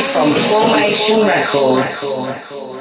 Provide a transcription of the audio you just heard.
Formation Records.